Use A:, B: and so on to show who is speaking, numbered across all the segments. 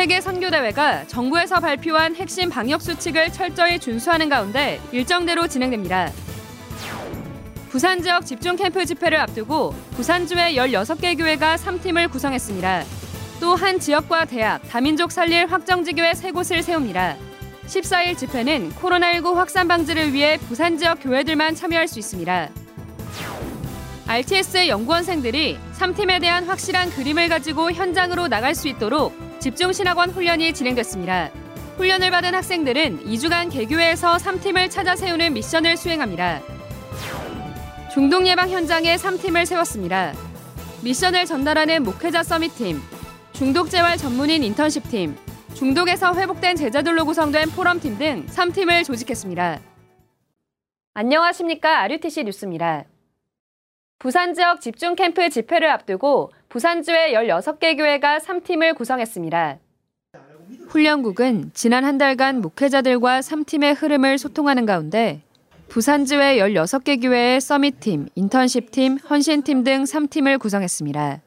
A: 세계 선교대회가 정부에서 발표한 핵심 방역 수칙을 철저히 준수하는 가운데 일정대로 진행됩니다. 부산 지역 집중 캠프 집회를 앞두고 부산주의 16개 교회가 3팀을 구성했습니다. 또 한 지역과 대학, 다민족 살릴 확정지교회 세 곳을 세웁니다. 14일 집회는 코로나19 확산 방지를 위해 부산 지역 교회들만 참여할 수 있습니다. RTS 연구원생들이 3팀에 대한 확실한 그림을 가지고 현장으로 나갈 수 있도록 집중신학원 훈련이 진행됐습니다. 훈련을 받은 학생들은 2주간 개교회에서 3팀을 찾아 세우는 미션을 수행합니다. 중독 예방 현장에 3팀을 세웠습니다. 미션을 전달하는 목회자 서밋팀, 중독 재활 전문인 인턴십팀, 중독에서 회복된 제자들로 구성된 포럼팀 등 3팀을 조직했습니다. 안녕하십니까. RUTC 뉴스입니다. 부산 지역 집중 캠프 집회를 앞두고 부산주의 16개 교회가 3팀을 구성했습니다. 훈련국은 지난 한 달간 목회자들과 3팀의 흐름을 소통하는 가운데 부산주의 16개 교회의 서밋팀, 인턴십팀, 헌신팀 등 3팀을 구성했습니다.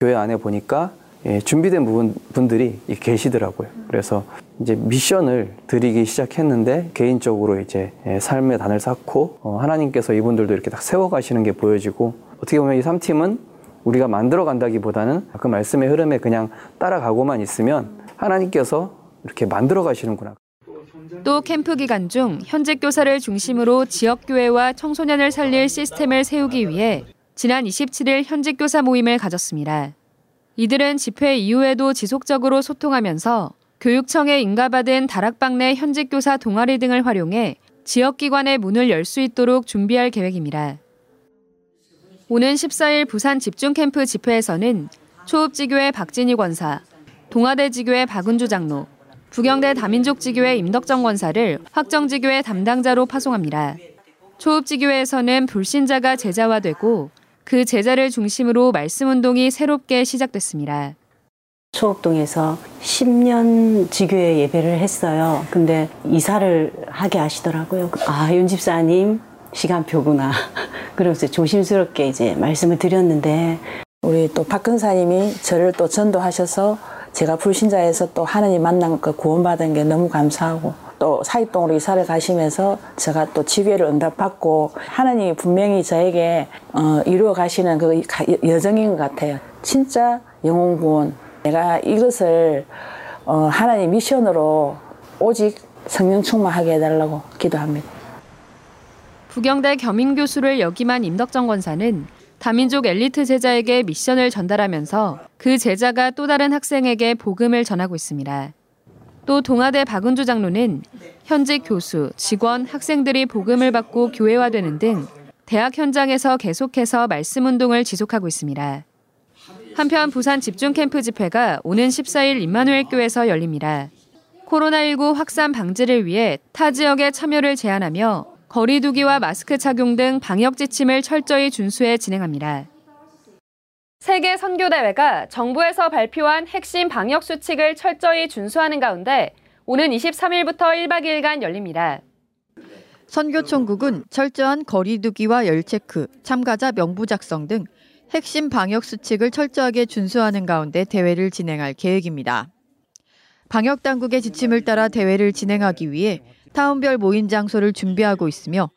B: 교회 안에 보니까 예, 준비된 부분, 분들이 계시더라고요. 그래서 이제 미션을 드리기 시작했는데 개인적으로 이제 예, 삶의 단을 쌓고 어, 하나님께서 이분들도 이렇게 딱 세워가시는 게 보여지고 어떻게 보면 이 3팀은 우리가 만들어 간다기보다는 그 말씀의 흐름에 그냥 따라가고만 있으면 하나님께서 이렇게 만들어 가시는구나.
A: 또 캠프 기간 중 현직 교사를 중심으로 지역 교회와 청소년을 살릴 시스템을 세우기 위해 지난 27일 현직 교사 모임을 가졌습니다. 이들은 집회 이후에도 지속적으로 소통하면서 교육청에 인가받은 다락방 내 현직 교사 동아리 등을 활용해 지역 기관의 문을 열 수 있도록 준비할 계획입니다. 오는 14일 부산 집중캠프 집회에서는 초읍지교회 박진희 권사, 동아대 지교회 박은주 장로, 부경대 다민족 지교회 임덕정 권사를 확정지교회 담당자로 파송합니다. 초읍지교회에서는 불신자가 제자화되고 그 제자를 중심으로 말씀 운동이 새롭게 시작됐습니다.
C: 초읍동에서 10년 지교회 예배를 했어요. 근데 이사를 하게 하시더라고요. 아, 윤 집사님 시간표구나. 그러면서 조심스럽게 이제 말씀을 드렸는데
D: 우리 또 박근사님이 저를 또 전도하셔서 제가 불신자에서 또 하나님 만난 그 구원받은 게 너무 감사하고 또 사입동으로 이사를 가시면서 제가 또 지교회를 응답받고 하나님이 분명히 저에게 어, 이루어 가시는 그 여정인 것 같아요. 진짜 영혼 구원. 내가 이것을 어, 하나님 미션으로 오직 성령 충만하게 해달라고 기도합니다.
A: 부경대 겸임 교수를 역임한 임덕정 권사는 다민족 엘리트 제자에게 미션을 전달하면서 그 제자가 또 다른 학생에게 복음을 전하고 있습니다. 또 동아대 박은주 장로는 현직 교수, 직원, 학생들이 복음을 받고 교회화되는 등 대학 현장에서 계속해서 말씀 운동을 지속하고 있습니다. 한편 부산 집중 캠프 집회가 오는 14일 임마누엘 교에서 열립니다. 코로나19 확산 방지를 위해 타 지역의 참여를 제한하며 거리두기와 마스크 착용 등 방역 지침을 철저히 준수해 진행합니다. 세계 선교대회가 정부에서 발표한 핵심 방역 수칙을 철저히 준수하는 가운데 오는 23일부터 1박 2일간 열립니다.
E: 선교총국은 철저한 거리두기와 열체크, 참가자 명부 작성 등 핵심 방역 수칙을 철저하게 준수하는 가운데 대회를 진행할 계획입니다. 방역 당국의 지침을 따라 대회를 진행하기 위해 타운별 모임 장소를 준비하고 있으며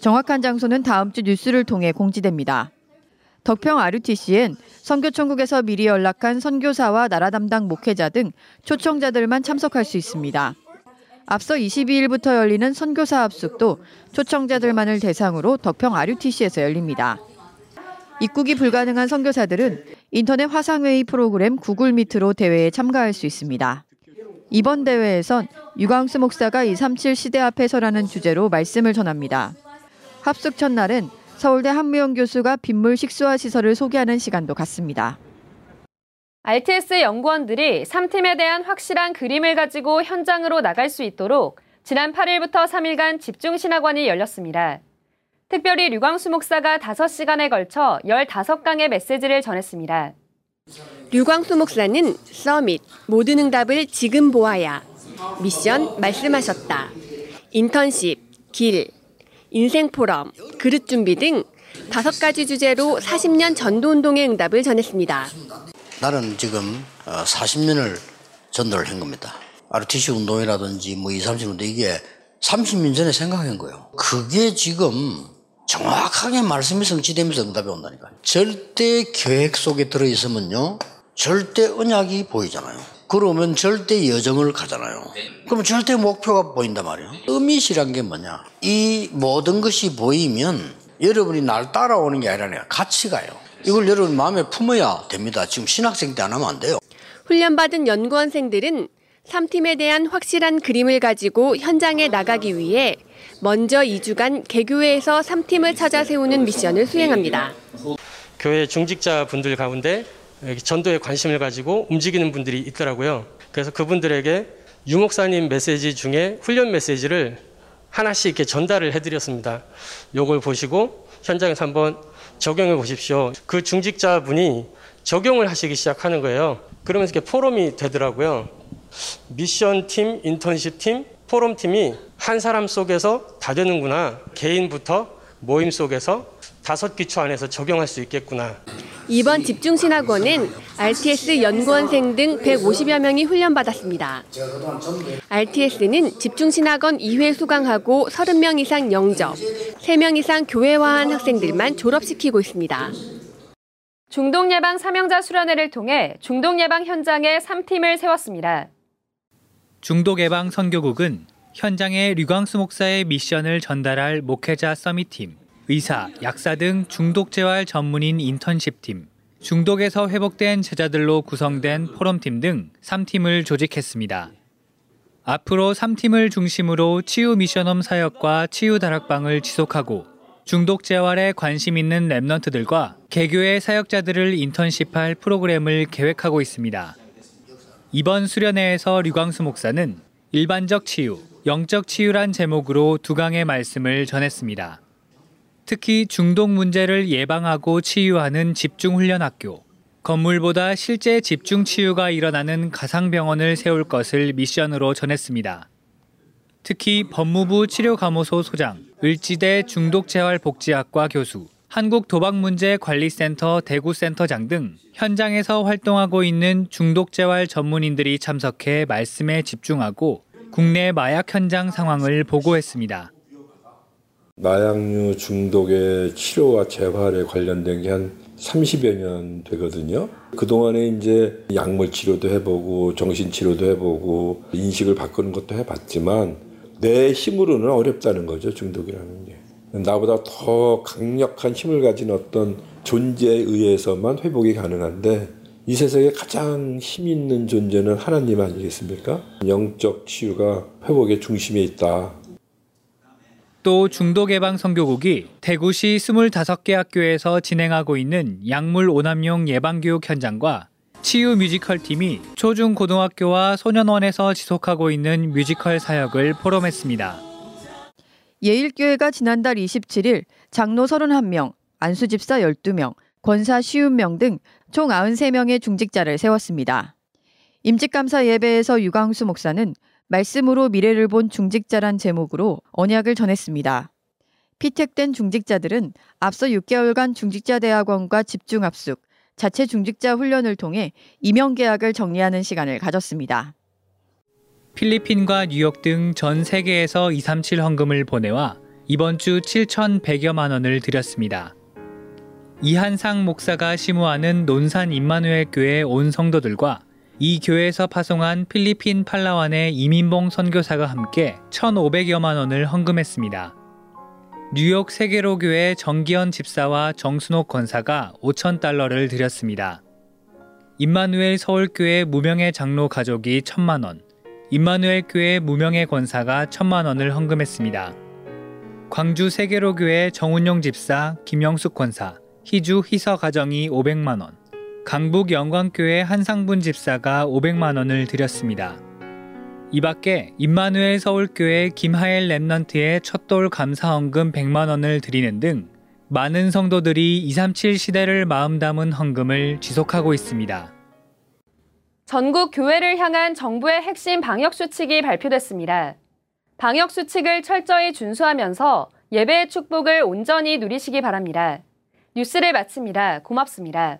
E: 정확한 장소는 다음 주 뉴스를 통해 공지됩니다. 덕평 RUTC엔 선교총국에서 미리 연락한 선교사와 나라 담당 목회자 등 초청자들만 참석할 수 있습니다. 앞서 22일부터 열리는 선교사 합숙도 초청자들만을 대상으로 덕평 RUTC에서 열립니다. 입국이 불가능한 선교사들은 인터넷 화상회의 프로그램 구글 미트로 대회에 참가할 수 있습니다. 이번 대회에선 유광수 목사가 237 시대 앞에서라는 주제로 말씀을 전합니다. 합숙 첫날은 서울대 한무영 교수가 빗물 식수화 시설을 소개하는 시간도 갖습니다.
A: RTS 연구원들이 3팀에 대한 확실한 그림을 가지고 현장으로 나갈 수 있도록 지난 8일부터 3일간 집중 신학원이 열렸습니다. 특별히 류광수 목사가 5시간에 걸쳐 15강의 메시지를 전했습니다.
F: 류광수 목사는 서밋, 모든 응답을 지금 보아야, 미션 말씀하셨다, 인턴십, 길, 인생 포럼, 그릇 준비 등 다섯 가지 주제로 40년 전도운동의 응답을 전했습니다.
G: 나는 지금 40년을 전달을 한 겁니다. RTC 운동이라든지 뭐 2, 30 운동 이게 30년 전에 생각한 거예요. 그게 지금 정확하게 말씀이 성취되면서 응답이 온다니까요. 절대 계획 속에 들어있으면요. 절대 언약이 보이잖아요. 그러면 절대 여정을 가잖아요. 그러면 절대 목표가 보인단 말이에요. 의미시란 게 뭐냐? 이 모든 것이 보이면 여러분이 날 따라오는 게 아니라 같이 가요. 이걸 여러분 마음에 품어야 됩니다. 지금 신학생 때 안 하면 안 돼요.
F: 훈련받은 연구원생들은 3팀에 대한 확실한 그림을 가지고 현장에 나가기 위해 먼저 2주간 개교회에서 3팀을 찾아 세우는 미션을 수행합니다.
H: 교회 중직자 분들 가운데 전도에 관심을 가지고 움직이는 분들이 있더라고요. 그래서 그분들에게 유목사님 메시지 중에 훈련 메시지를 하나씩 이렇게 전달을 해드렸습니다. 요걸 보시고 현장에서 한번 적용해 보십시오. 그 중직자 분이 적용을 하시기 시작하는 거예요. 그러면서 이렇게 포럼이 되더라고요. 미션 팀, 인턴십 팀, 포럼 팀이 한 사람 속에서 다 되는구나. 개인부터 모임 속에서 다섯 기초 안에서 적용할 수 있겠구나.
F: 이번 집중신학원은 RTS 연구원생 등 150여 명이 훈련받았습니다. RTS는 집중신학원 2회 수강하고 30명 이상 영접, 3명 이상 교회화한 학생들만 졸업시키고 있습니다.
A: 중독 예방 사명자 수련회를 통해 중독 예방 현장에 3팀을 세웠습니다.
I: 중독 예방 선교국은 현장에 류광수 목사의 미션을 전달할 목회자 서밋팀, 의사, 약사 등 중독 재활 전문인 인턴십팀, 중독에서 회복된 제자들로 구성된 포럼팀 등 3팀을 조직했습니다. 앞으로 3팀을 중심으로 치유 미션홈 사역과 치유 다락방을 지속하고 중독 재활에 관심 있는 랩런트들과 개교의 사역자들을 인턴십할 프로그램을 계획하고 있습니다. 이번 수련회에서 류광수 목사는 일반적 치유, 영적 치유란 제목으로 두 강의 말씀을 전했습니다. 특히 중독 문제를 예방하고 치유하는 집중훈련학교, 건물보다 실제 집중 치유가 일어나는 가상병원을 세울 것을 미션으로 전했습니다. 특히 법무부 치료감호소 소장, 을지대 중독재활복지학과 교수, 한국도박문제관리센터 대구센터장 등 현장에서 활동하고 있는 중독재활 전문인들이 참석해 말씀에 집중하고 국내 마약 현장 상황을 보고했습니다.
J: 마약류 중독의 치료와 재활에 관련된 게 한 30여 년 되거든요. 그동안에 이제 약물 치료도 해보고 정신 치료도 해보고 인식을 바꾸는 것도 해봤지만 내 힘으로는 어렵다는 거죠, 중독이라는 게. 나보다 더 강력한 힘을 가진 어떤 존재에 의해서만 회복이 가능한데 이 세상에 가장 힘 있는 존재는 하나님 아니겠습니까? 영적 치유가 회복의 중심에 있다.
I: 또 중독 예방 선교국이 대구시 25개 학교에서 진행하고 있는 약물 오남용 예방 교육 현장과 치유 뮤지컬 팀이 초중 고등학교와 소년원에서 지속하고 있는 뮤지컬 사역을 포럼했습니다.
E: 예일교회가 지난달 27일 장로 31명, 안수집사 12명, 권사 50명 등 총 93명의 중직자를 세웠습니다. 임직감사 예배에서 유광수 목사는 말씀으로 미래를 본 중직자란 제목으로 언약을 전했습니다. 피택된 중직자들은 앞서 6개월간 중직자 대학원과 집중 합숙, 자체 중직자 훈련을 통해 임용 계약을 정리하는 시간을 가졌습니다.
I: 필리핀과 뉴욕 등 전 세계에서 237 헌금을 보내와 이번 주 7,100여만 원을 드렸습니다. 이한상 목사가 시무하는 논산 임마누엘 교회 온 성도들과 이 교회에서 파송한 필리핀 팔라완의 이민봉 선교사가 함께 1,500여만 원을 헌금했습니다. 뉴욕 세계로 교회 정기현 집사와 정순옥 권사가 5천 달러를 드렸습니다. 임마누엘 서울교회 무명의 장로 가족이 1천만 원, 임마누엘 교회 무명의 권사가 1천만 원을 헌금했습니다. 광주 세계로 교회 정운용 집사, 김영숙 권사, 희주 희서 가정이 500만 원, 강북 영광교회 한상분 집사가 500만 원을 드렸습니다. 이 밖에 임마누엘 서울교회 김하엘 Remnant의 첫돌 감사헌금 100만 원을 드리는 등 많은 성도들이 237 시대를 마음 담은 헌금을 지속하고 있습니다.
A: 전국 교회를 향한 정부의 핵심 방역 수칙이 발표됐습니다. 방역 수칙을 철저히 준수하면서 예배의 축복을 온전히 누리시기 바랍니다. 뉴스를 마칩니다. 고맙습니다.